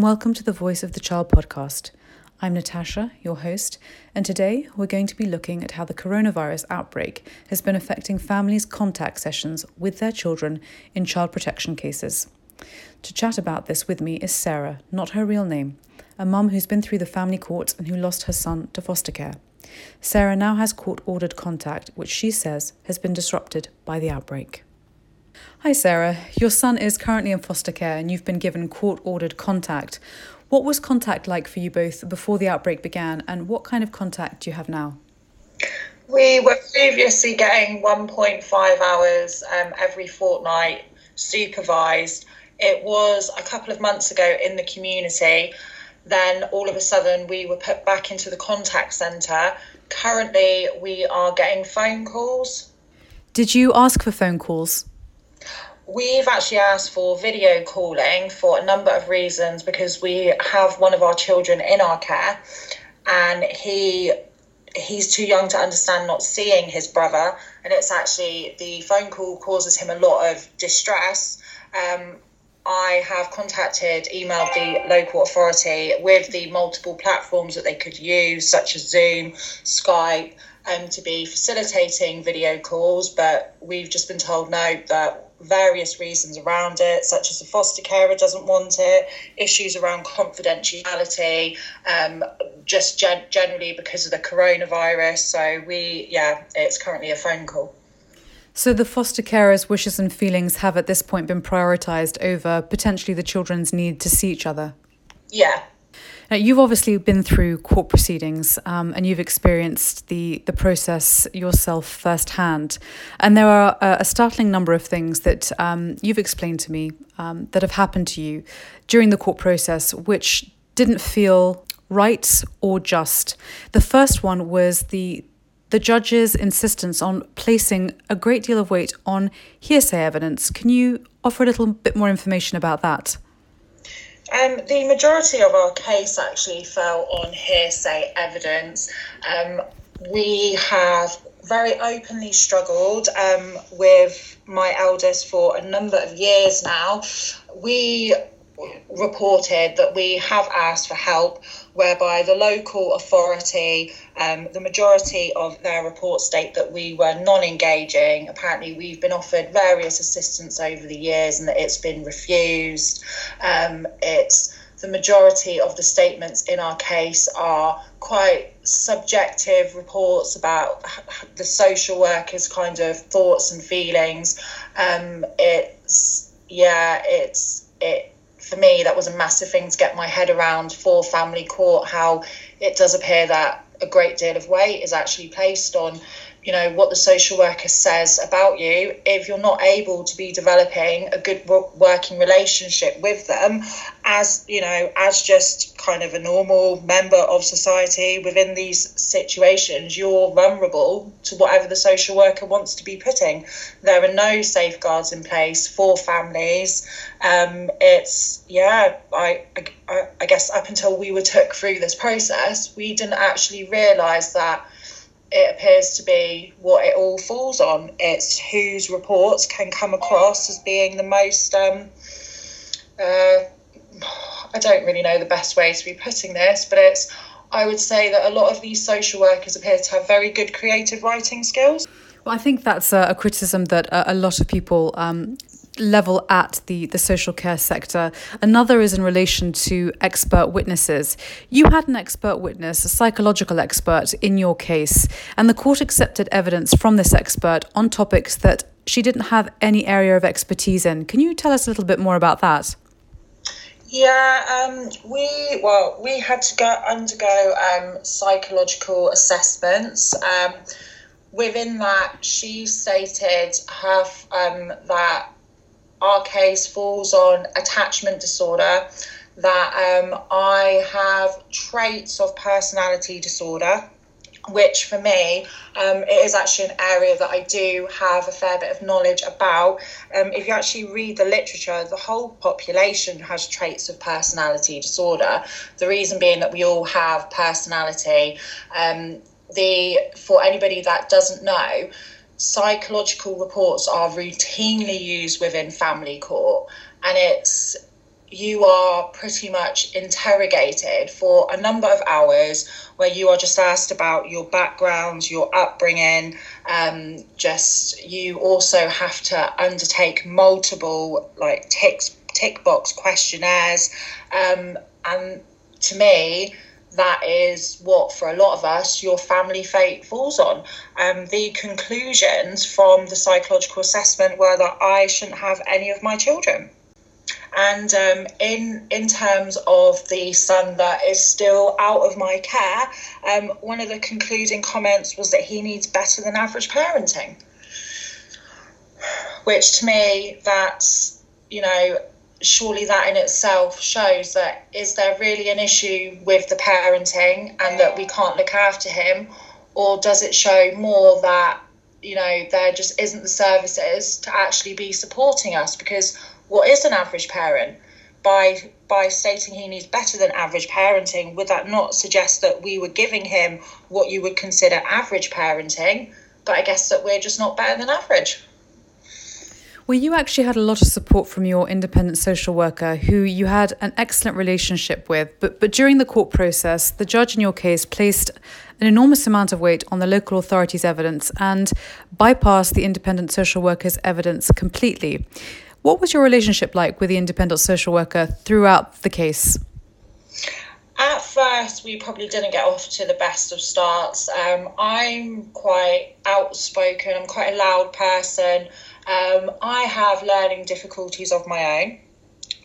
and welcome to the Voice of the Child podcast. I'm Natasha, your host, and today we're going to be looking at how the coronavirus outbreak has been affecting families' contact sessions with their children in child protection cases. To chat about this with me is Sarah, not her real name, a mum who's been through the family courts and who lost her son to foster care. Sarah now has court ordered contact, which she says has been disrupted by the outbreak. Hi, Sarah. Your son is currently in foster care and you've been given court ordered contact. What was contact like for you both before the outbreak began, and what kind of contact do you have now? We were previously getting 1.5 hours um, every fortnight supervised. It was a couple of months ago in the community. Then all of a sudden, we were put back into the contact centre. Currently, we are getting phone calls. Did you ask for phone calls? We've actually asked for video calling for a number of reasons because we have one of our children in our care and he he's too young to understand not seeing his brother. And it's actually the phone call causes him a lot of distress. Um, I have contacted, emailed the local authority with the multiple platforms that they could use, such as Zoom, Skype, um, to be facilitating video calls, but we've just been told no, that various reasons around it, such as the foster carer doesn't want it, issues around confidentiality, um, just gen- generally because of the coronavirus. So we, yeah, it's currently a phone call. So the foster carer's wishes and feelings have at this point been prioritised over potentially the children's need to see each other? Yeah, now, you've obviously been through court proceedings um, and you've experienced the, the process yourself firsthand. And there are a, a startling number of things that um, you've explained to me um, that have happened to you during the court process, which didn't feel right or just. The first one was the the judge's insistence on placing a great deal of weight on hearsay evidence. Can you offer a little bit more information about that? Um, the majority of our case actually fell on hearsay evidence. Um, we have very openly struggled um, with my eldest for a number of years now. We reported that we have asked for help, whereby the local authority, um, the majority of their reports state that we were non engaging. Apparently, we've been offered various assistance over the years and that it's been refused. Um, it's the majority of the statements in our case are quite subjective reports about the social workers' kind of thoughts and feelings. Um, it's yeah, it's it for me, that was a massive thing to get my head around for family court, how it does appear that a great deal of weight is actually placed on you know what the social worker says about you if you're not able to be developing a good working relationship with them as you know as just kind of a normal member of society within these situations you're vulnerable to whatever the social worker wants to be putting. There are no safeguards in place for families. Um, it's yeah I, I i guess up until we were took through this process we didn't actually realize that it appears to be what it all falls on. It's whose reports can come across as being the most. Um, uh, I don't really know the best way to be putting this, but it's. I would say that a lot of these social workers appear to have very good creative writing skills. Well, I think that's a, criticism that a, a, lot of people um, level at the, the social care sector. Another is in relation to expert witnesses. You had an expert witness, a psychological expert, in your case, and the court accepted evidence from this expert on topics that she didn't have any area of expertise in. Can you tell us a little bit more about that? Yeah, um, we well, we had to go undergo um, psychological assessments. Um, within that, she stated her um, that our case falls on attachment disorder, that um, I have traits of personality disorder, which for me, um, it is actually an area that I do have a fair bit of knowledge about. Um, if you actually read the literature, the whole population has traits of personality disorder. The reason being that we all have personality. Um, the for anybody that doesn't know, psychological reports are routinely used within family court and it's you are pretty much interrogated for a number of hours where you are just asked about your background, your upbringing. Um, just you also have to undertake multiple like tick tick box questionnaires, um, and to me, that is what for a lot of us your family fate falls on. Um, the conclusions from the psychological assessment were that I shouldn't have any of my children. And um, in in terms of the son that is still out of my care, um, one of the concluding comments was that he needs better than average parenting. Which to me, that's you know, surely that in itself shows that is there really an issue with the parenting and that we can't look after him, or does it show more that you know there just isn't the services to actually be supporting us? Because what is an average parent? By by stating he needs better than average parenting would that not suggest that we were giving him what you would consider average parenting? But i guess that we're just not better than average well, you actually had a lot of support from your independent social worker who you had an excellent relationship with. But, but during the court process, the judge in your case placed an enormous amount of weight on the local authority's evidence and bypassed the independent social worker's evidence completely. What was your relationship like with the independent social worker throughout the case? At first, we probably didn't get off to the best of starts. Um, I'm quite outspoken, I'm quite a loud person. Um, I have learning difficulties of my own.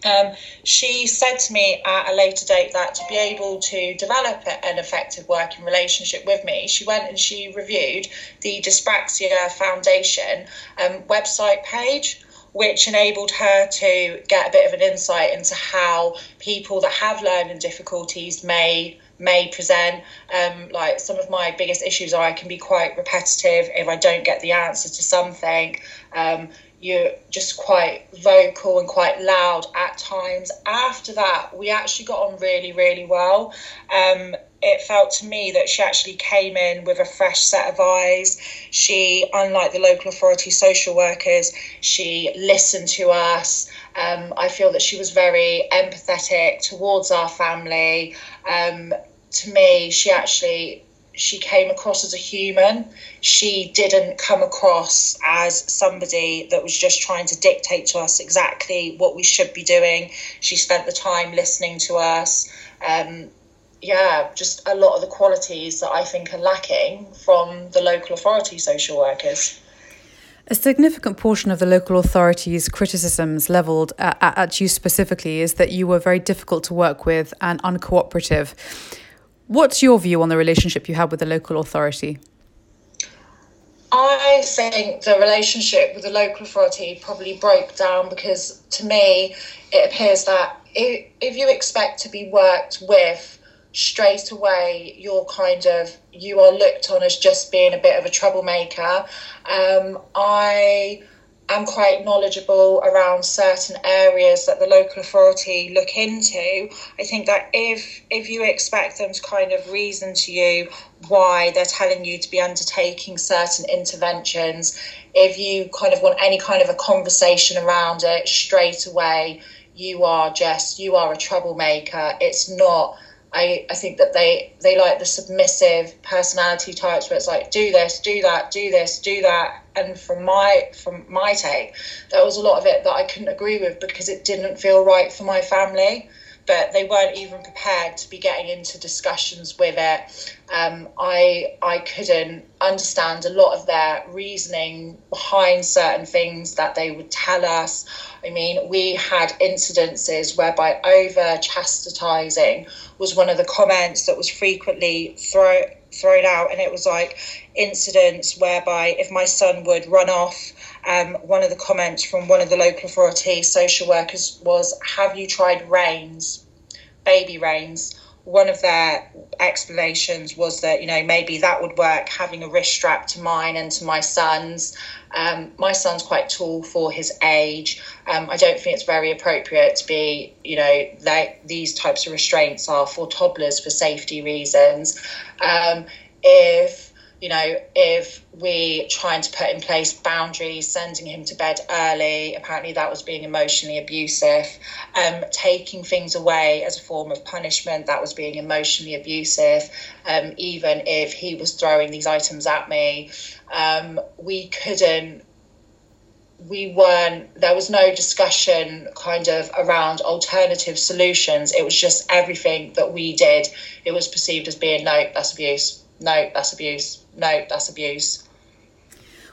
Um, she said to me at a later date that to be able to develop an effective working relationship with me, she went and she reviewed the Dyspraxia Foundation um, website page which enabled her to get a bit of an insight into how people that have learning difficulties may may present. Um, like some of my biggest issues are I can be quite repetitive if I don't get the answer to something. Um, you're just quite vocal and quite loud at times. After that, we actually got on really, really well. Um, it felt to me that she actually came in with a fresh set of eyes. She, unlike the local authority social workers, she listened to us. Um, I feel that she was very empathetic towards our family. Um, to me, she actually she came across as a human. She didn't come across as somebody that was just trying to dictate to us exactly what we should be doing. She spent the time listening to us. Um, yeah, just a lot of the qualities that I think are lacking from the local authority social workers. A significant portion of the local authorities' criticisms levelled at, at, you specifically is that you were very difficult to work with and uncooperative. What's your view on the relationship you had with the local authority? I think the relationship with the local authority probably broke down because to me it appears that if, if you expect to be worked with straight away you're kind of you are looked on as just being a bit of a troublemaker um, i am quite knowledgeable around certain areas that the local authority look into i think that if if you expect them to kind of reason to you why they're telling you to be undertaking certain interventions if you kind of want any kind of a conversation around it straight away you are just you are a troublemaker. It's not I, I think that they they like the submissive personality types where it's like do this do that do this do that. And from my from my take there was a lot of it that I couldn't agree with because it didn't feel right for my family but they weren't even prepared to be getting into discussions with it. Um, I I couldn't understand a lot of their reasoning behind certain things that they would tell us. I mean, we had incidences whereby over chastising was one of the comments that was frequently thrown thrown out, and it was like incidents whereby if my son would run off. Um, one of the comments from one of the local authority social workers was, "Have you tried reins, baby reins?" One of their explanations was that you know maybe that would work, having a wrist strap to mine and to my son's. Um, my son's quite tall for his age. Um, I don't think it's very appropriate to be, you know, that these types of restraints are for toddlers for safety reasons. Um, if you know, if we trying to put in place boundaries, sending him to bed early, apparently that was being emotionally abusive, um, taking things away as a form of punishment, that was being emotionally abusive, um, even if he was throwing these items at me, um, we couldn't we weren't there was no discussion kind of around alternative solutions. It was just everything that we did. It was perceived as being no that's abuse no that's abuse no that's abuse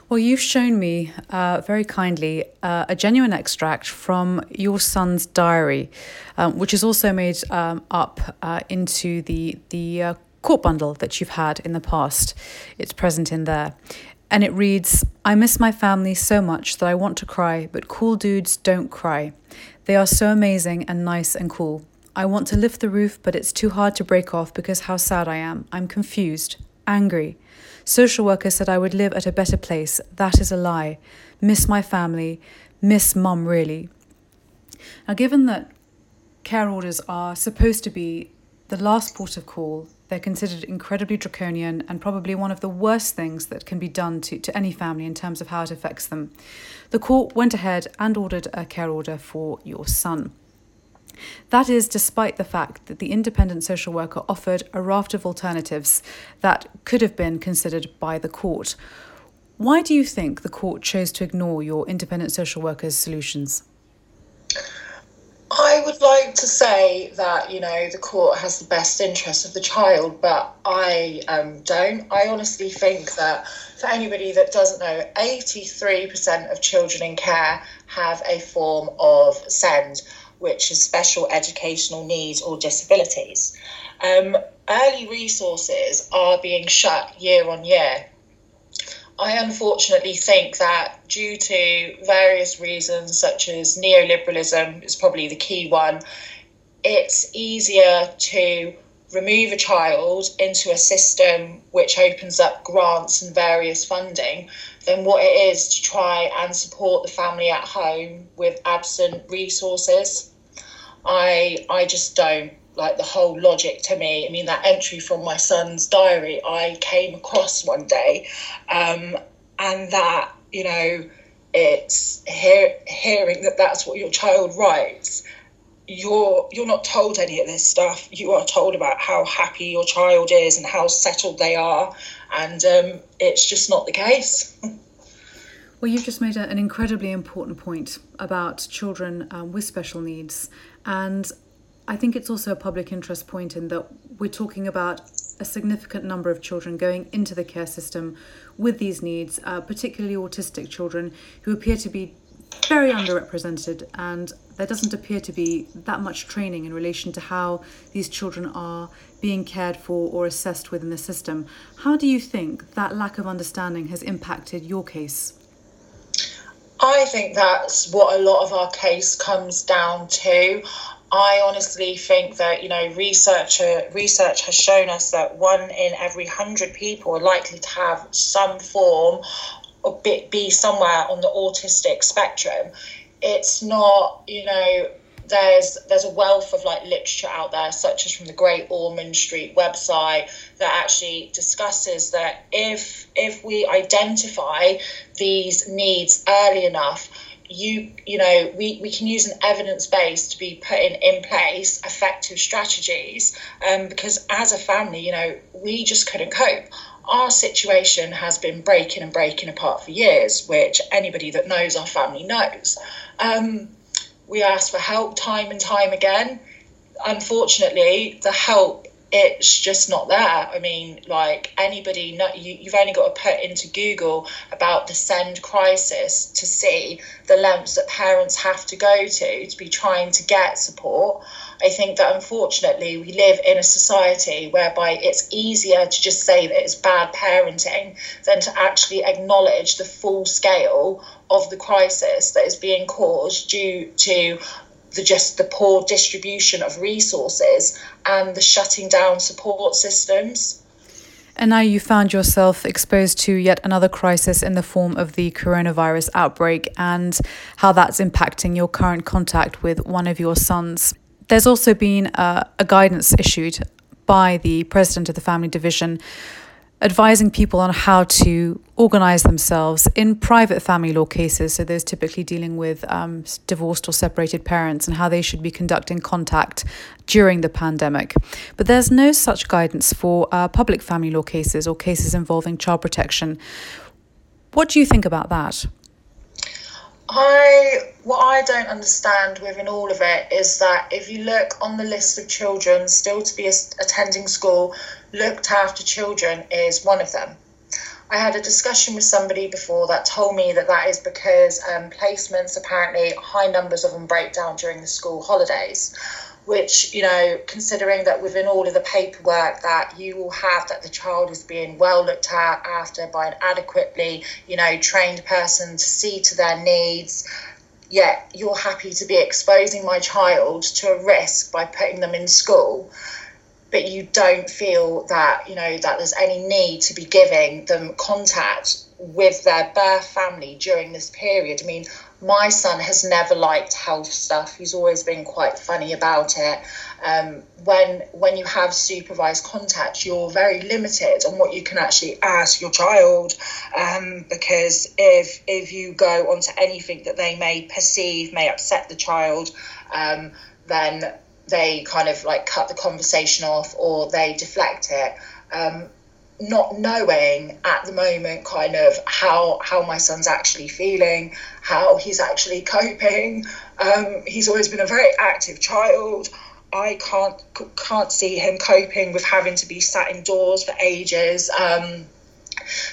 well you've shown me uh, very kindly uh, a genuine extract from your son's diary um, which is also made um, up uh, into the the uh, court bundle that you've had in the past it's present in there and it reads I miss my family so much that I want to cry, but cool dudes don't cry. They are so amazing and nice and cool. I want to lift the roof, but it's too hard to break off because how sad I am. I'm confused, angry. Social worker said I would live at a better place. That is a lie. Miss my family. Miss mum, really. Now, given that care orders are supposed to be the last port of call they're considered incredibly draconian and probably one of the worst things that can be done to, to any family in terms of how it affects them. The court went ahead and ordered a care order for your son. That is despite the fact that the independent social worker offered a raft of alternatives that could have been considered by the court. Why do you think the court chose to ignore your independent social worker's solutions? I would like to say that you know the court has the best interest of the child, but I um, don't. I honestly think that for anybody that doesn't know, eighty-three percent of children in care have a form of SEND, which is special educational needs or disabilities. Um, early resources are being shut year on year I unfortunately think that due to various reasons, such as neoliberalism is probably the key one, it's easier to remove a child into a system which opens up grants and various funding than what it is to try and support the family at home with absent resources. I I just don't like the whole logic to me. I mean, that entry from my son's diary I came across one day, um, and that you know, it's hear, hearing that that's what your child writes. You're you're not told any of this stuff. You are told about how happy your child is and how settled they are, and um, it's just not the case. Well, you've just made an incredibly important point about children um, with special needs, and I think it's also a public interest point in that we're talking about a significant number of children going into the care system with these needs, uh, particularly autistic children who appear to be very underrepresented, and there doesn't appear to be that much training in relation to how these children are being cared for or assessed within the system. How do you think that lack of understanding has impacted your case? I think that's what a lot of our case comes down to. I honestly think that you know research uh, research has shown us that one in every hundred people are likely to have some form or be somewhere on the autistic spectrum. It's not you know there's there's a wealth of like literature out there, such as from the Great Ormond Street website, that actually discusses that if if we identify these needs early enough, you you know we, we can use an evidence base to be putting in place effective strategies um, because as a family you know we just couldn't cope. Our situation has been breaking and breaking apart for years which anybody that knows our family knows. Um, we asked for help time and time again. Unfortunately the help it's just not there. I mean, like anybody, you, you've only got to put into Google about the SEND crisis to see the lengths that parents have to go to to be trying to get support. I think that unfortunately we live in a society whereby it's easier to just say that it's bad parenting than to actually acknowledge the full scale of the crisis that is being caused due to the just the poor distribution of resources and the shutting down support systems. And now you found yourself exposed to yet another crisis in the form of the coronavirus outbreak and how that's impacting your current contact with one of your sons. There's also been a, a guidance issued by the president of the family division advising people on how to organize themselves in private family law cases. So, those typically dealing with um, divorced or separated parents and how they should be conducting contact during the pandemic. But there's no such guidance for uh, public family law cases or cases involving child protection. What do you think about that? I what I don't understand within all of it is that if you look on the list of children still to be attending school, looked after children is one of them. I had a discussion with somebody before that told me that that is because um, placements apparently high numbers of them break down during the school holidays which you know considering that within all of the paperwork that you will have that the child is being well looked at after by an adequately you know trained person to see to their needs yet you're happy to be exposing my child to a risk by putting them in school but you don't feel that you know that there's any need to be giving them contact with their birth family during this period. I mean my son has never liked health stuff. He's always been quite funny about it. Um, when when you have supervised contact, you're very limited on what you can actually ask your child, um, because if if you go onto anything that they may perceive may upset the child, um, then they kind of like cut the conversation off or they deflect it. Not knowing at the moment kind of how how my son's actually feeling how he's actually coping. Um, he's always been a very active child. I can't can't see him coping with having to be sat indoors for ages. Um,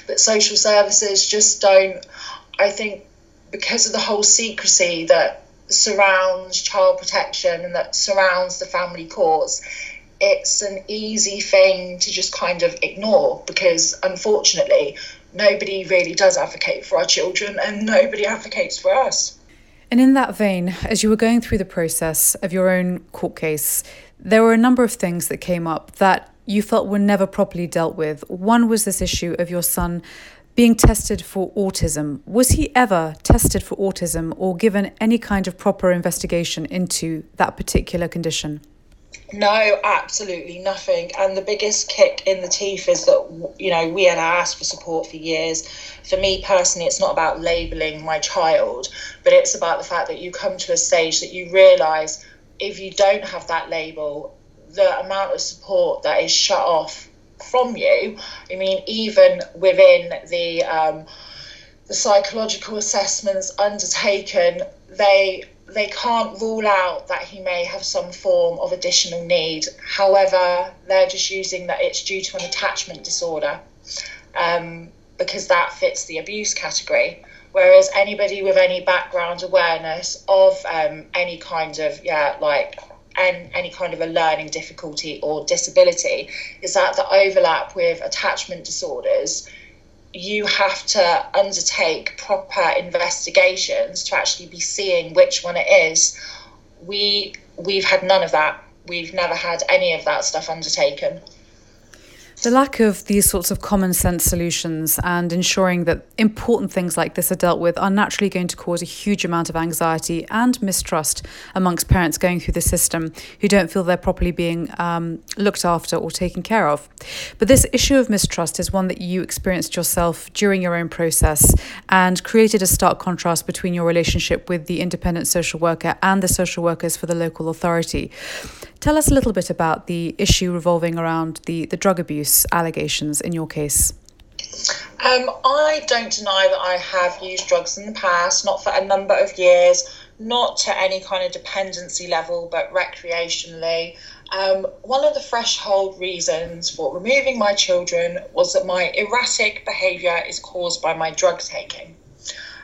but social services just don't i think because of the whole secrecy that surrounds child protection and that surrounds the family courts it's an easy thing to just kind of ignore because unfortunately nobody really does advocate for our children and nobody advocates for us. And in that vein, as you were going through the process of your own court case, there were a number of things that came up that you felt were never properly dealt with. One was this issue of your son being tested for autism. Was he ever tested for autism or given any kind of proper investigation into that particular condition? No, absolutely nothing. And the biggest kick in the teeth is that, you know, we had asked for support for years. For me personally, it's not about labelling my child, but it's about the fact that you come to a stage that you realise if you don't have that label, the amount of support that is shut off from you. I mean, even within the um, the psychological assessments undertaken, they they can't rule out that he may have some form of additional need. However, they're just using that it's due to an attachment disorder um, because that fits the abuse category. Whereas anybody with any background awareness of um, any kind of, yeah, like and any kind of a learning difficulty or disability is that the overlap with attachment disorders you have to undertake proper investigations to actually be seeing which one it is. We we've had none of that. We've never had any of that stuff undertaken. The lack of these sorts of common sense solutions and ensuring that important things like this are dealt with are naturally going to cause a huge amount of anxiety and mistrust amongst parents going through the system who don't feel they're properly being um, looked after or taken care of. But this issue of mistrust is one that you experienced yourself during your own process and created a stark contrast between your relationship with the independent social worker and the social workers for the local authority. Tell us a little bit about the issue revolving around the, the drug abuse allegations in your case. Um, I don't deny that I have used drugs in the past, not for a number of years, not to any kind of dependency level, but recreationally. Um, one of the threshold reasons for removing my children was that my erratic behaviour is caused by my drug taking.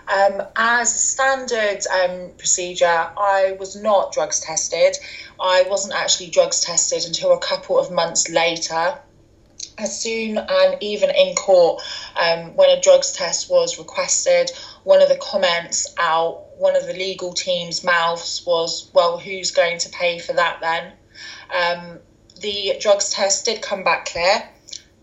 Um, as a standard um, procedure, I was not drugs tested. I wasn't actually drugs tested until a couple of months later. As soon and even in court, um, when a drugs test was requested, one of the comments out, one of the legal team's mouths was, Well, who's going to pay for that then? Um, the drugs test did come back clear,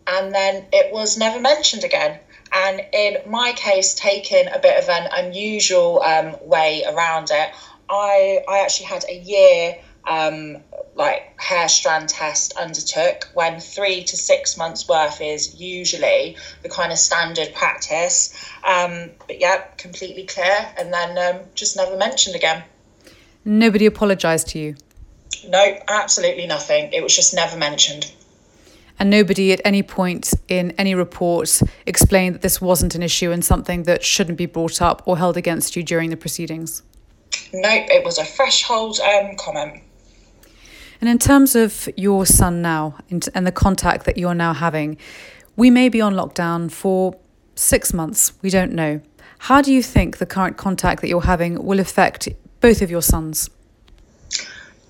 and then it was never mentioned again and in my case, taking a bit of an unusual um, way around it, I, I actually had a year um, like hair strand test undertook when three to six months worth is usually the kind of standard practice. Um, but yeah, completely clear, and then um, just never mentioned again. Nobody apologised to you. No, absolutely nothing. It was just never mentioned. And nobody at any point in any report explained that this wasn't an issue and something that shouldn't be brought up or held against you during the proceedings. Nope, it was a threshold um, comment. And in terms of your son now and the contact that you're now having, we may be on lockdown for six months. We don't know. How do you think the current contact that you're having will affect both of your sons?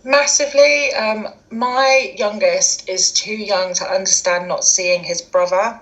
Massively. Um, my youngest is too young to understand not seeing his brother.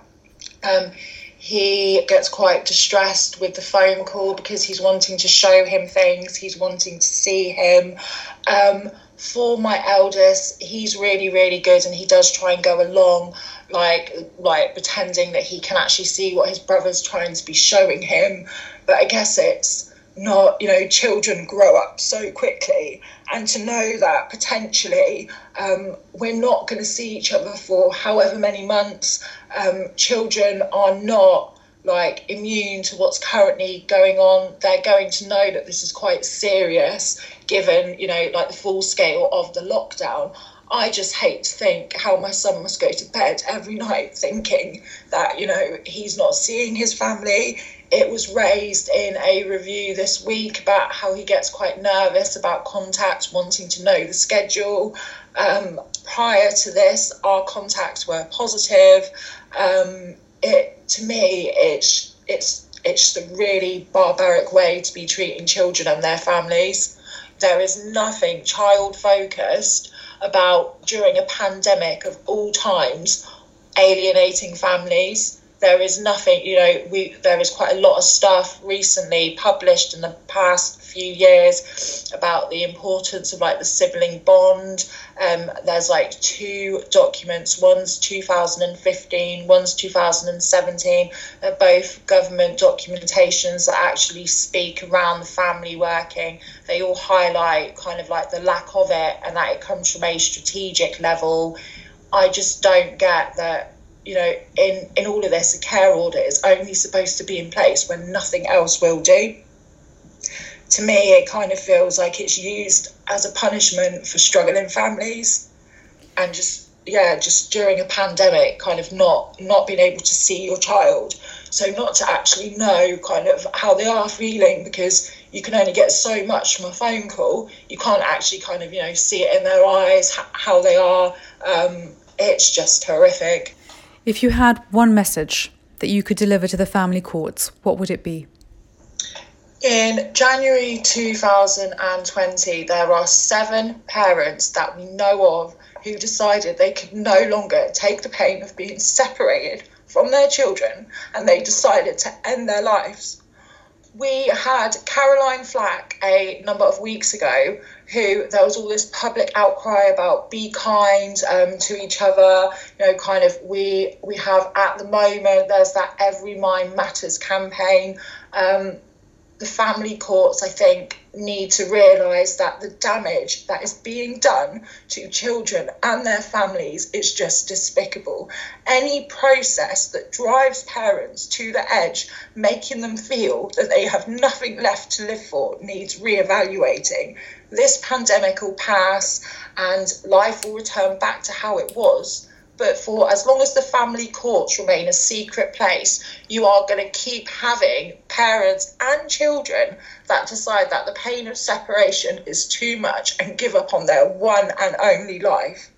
Um, he gets quite distressed with the phone call because he's wanting to show him things, he's wanting to see him. Um, for my eldest, he's really, really good and he does try and go along like like pretending that he can actually see what his brother's trying to be showing him. But I guess it's not, you know, children grow up so quickly and to know that potentially um, we're not going to see each other for however many months. Um, children are not like immune to what's currently going on. They're going to know that this is quite serious, given you know like the full scale of the lockdown. I just hate to think how my son must go to bed every night thinking that, you know, he's not seeing his family. It was raised in a review this week about how he gets quite nervous about contacts, wanting to know the schedule. Um, prior to this, our contacts were positive. Um, it to me, it's it's it's a really barbaric way to be treating children and their families. There is nothing child focused about during a pandemic of all times alienating families there is nothing you know we there is quite a lot of stuff recently published in the past few years about the importance of like the sibling bond. Um, there's like two documents one's 2015 one's 2017 they're both government documentations that actually speak around the family working. They all highlight kind of like the lack of it and that it comes from a strategic level. I just don't get that you know, in, in all of this, a care order is only supposed to be in place when nothing else will do. To me, it kind of feels like it's used as a punishment for struggling families and just, yeah, just during a pandemic, kind of not not being able to see your child. So not to actually know kind of how they are feeling because you can only get so much from a phone call. You can't actually kind of, you know, see it in their eyes, how they are. Um, it's just horrific. If you had one message that you could deliver to the family courts, what would it be? In January 2020, there are seven parents that we know of who decided they could no longer take the pain of being separated from their children and they decided to end their lives. We had Caroline Flack a number of weeks ago who there was all this public outcry about be kind um, to each other you know kind of we we have at the moment there's that every mind matters campaign. Um, the family courts i think need to realise that the damage that is being done to children and their families is just despicable. Any process that drives parents to the edge, making them feel that they have nothing left to live for, needs re-evaluating. This pandemic will pass and life will return back to how it was but for as long as the family courts remain a secret place, you are going to keep having parents and children that decide that the pain of separation is too much and give up on their one and only life.